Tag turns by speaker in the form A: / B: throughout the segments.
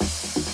A: Bye.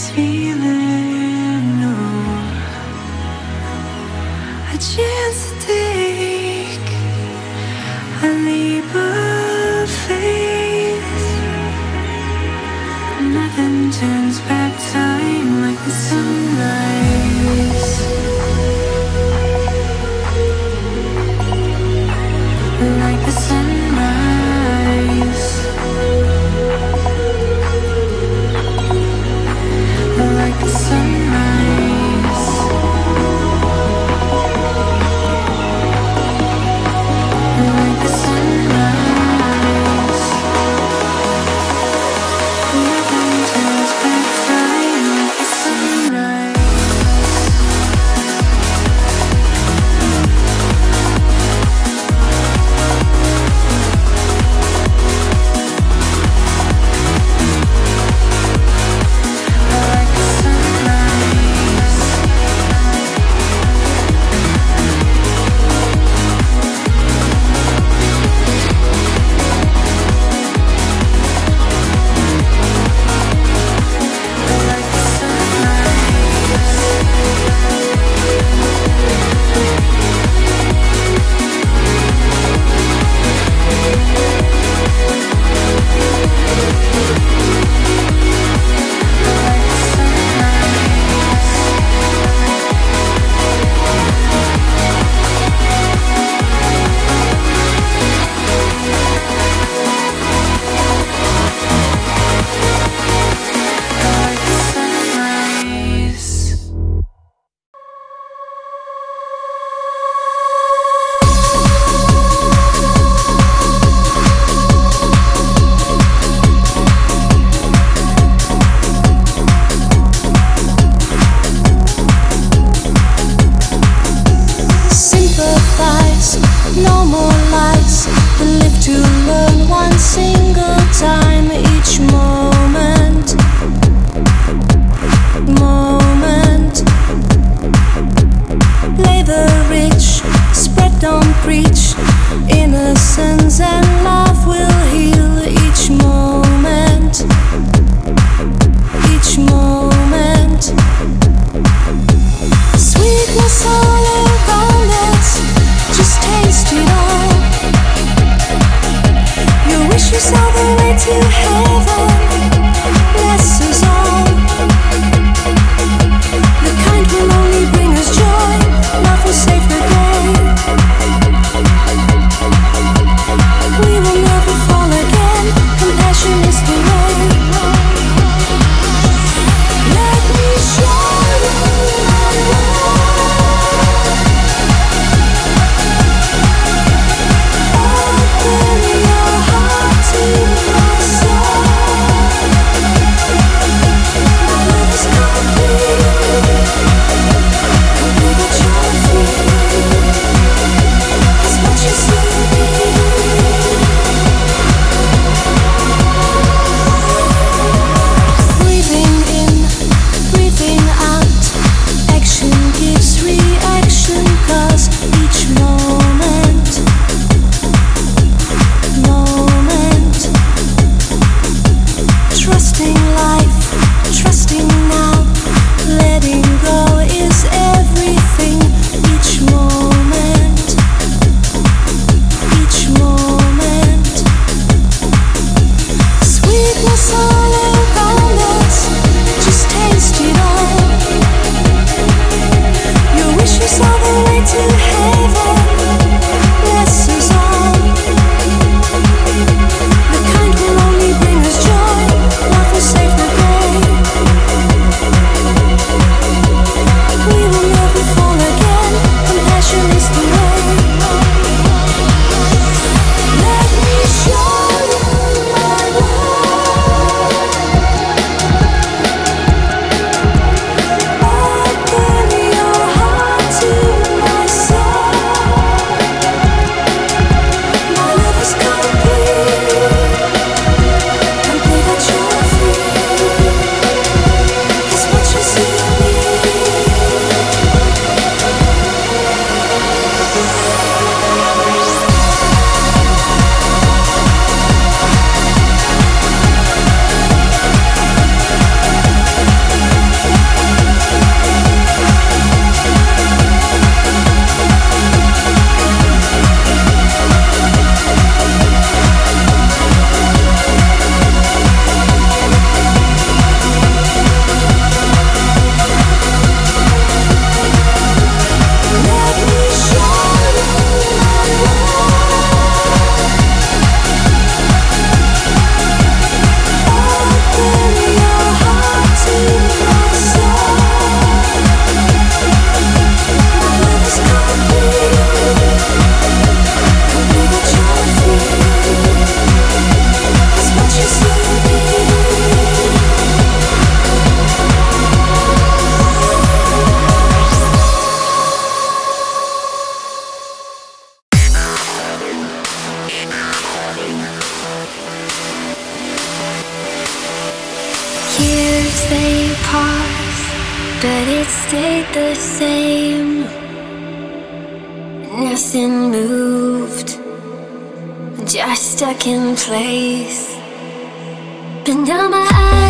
A: this feeling. No, a chance to take a leap of faith. Nothing turns back time like the sun.
B: They pass, but it stayed the same. Nothing moved, just stuck in place. But now my eyes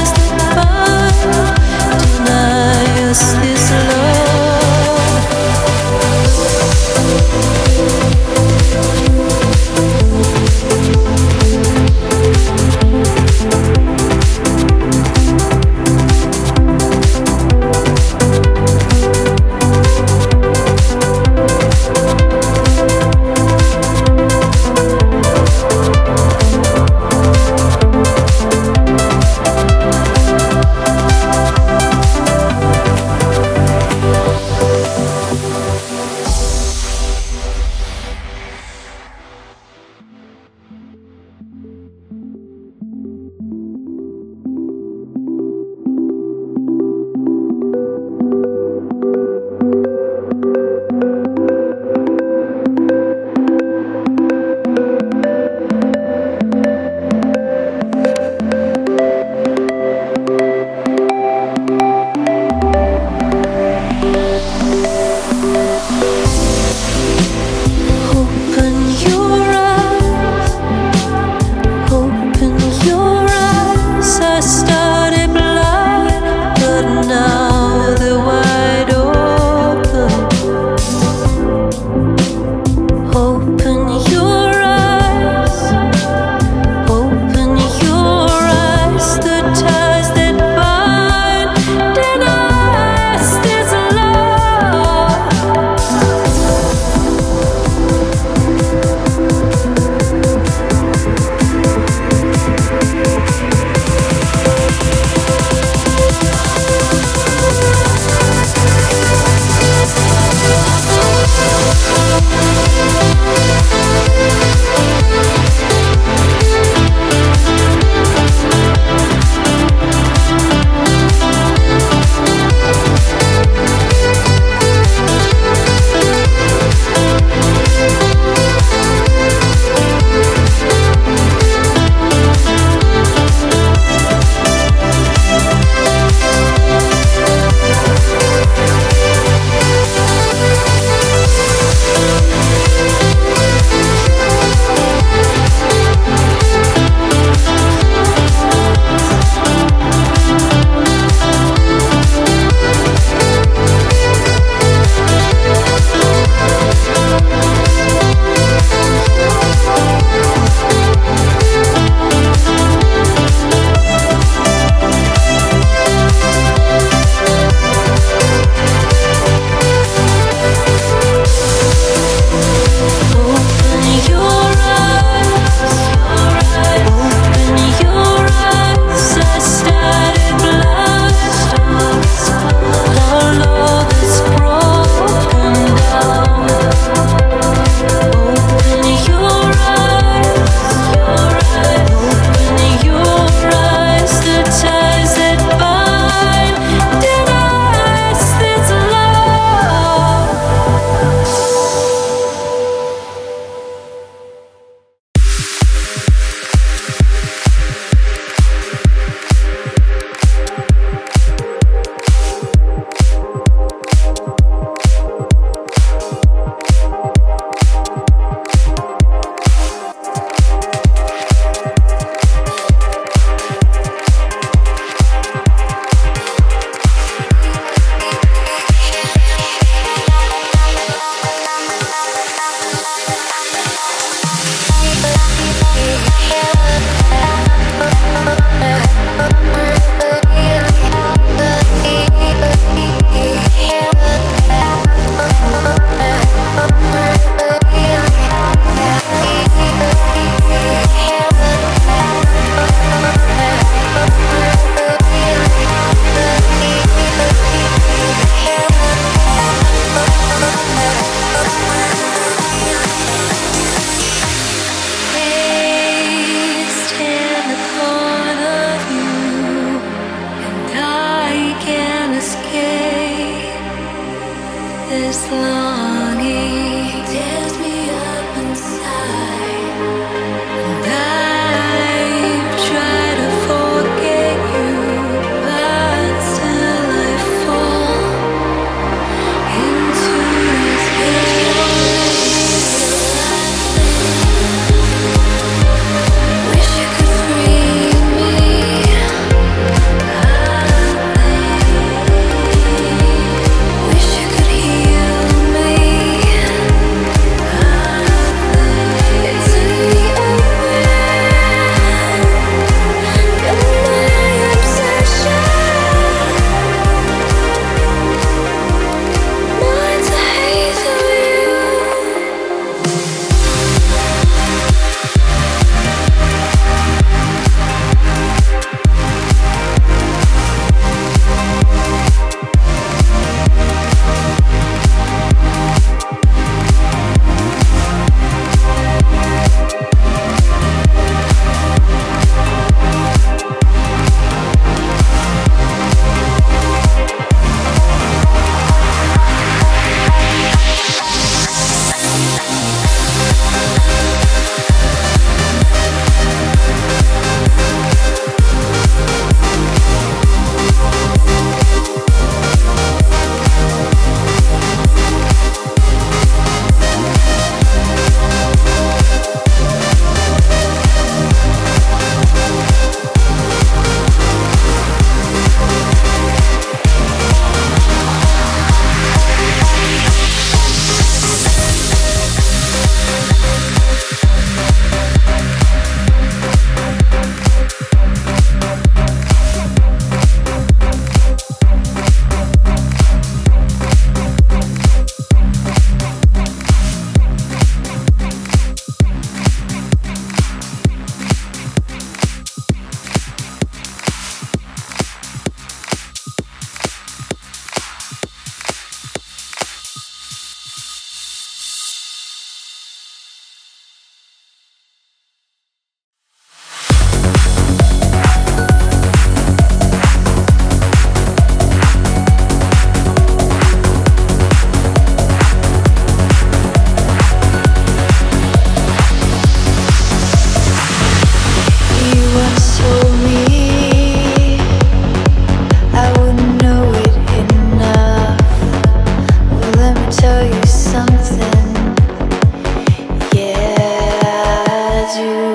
B: to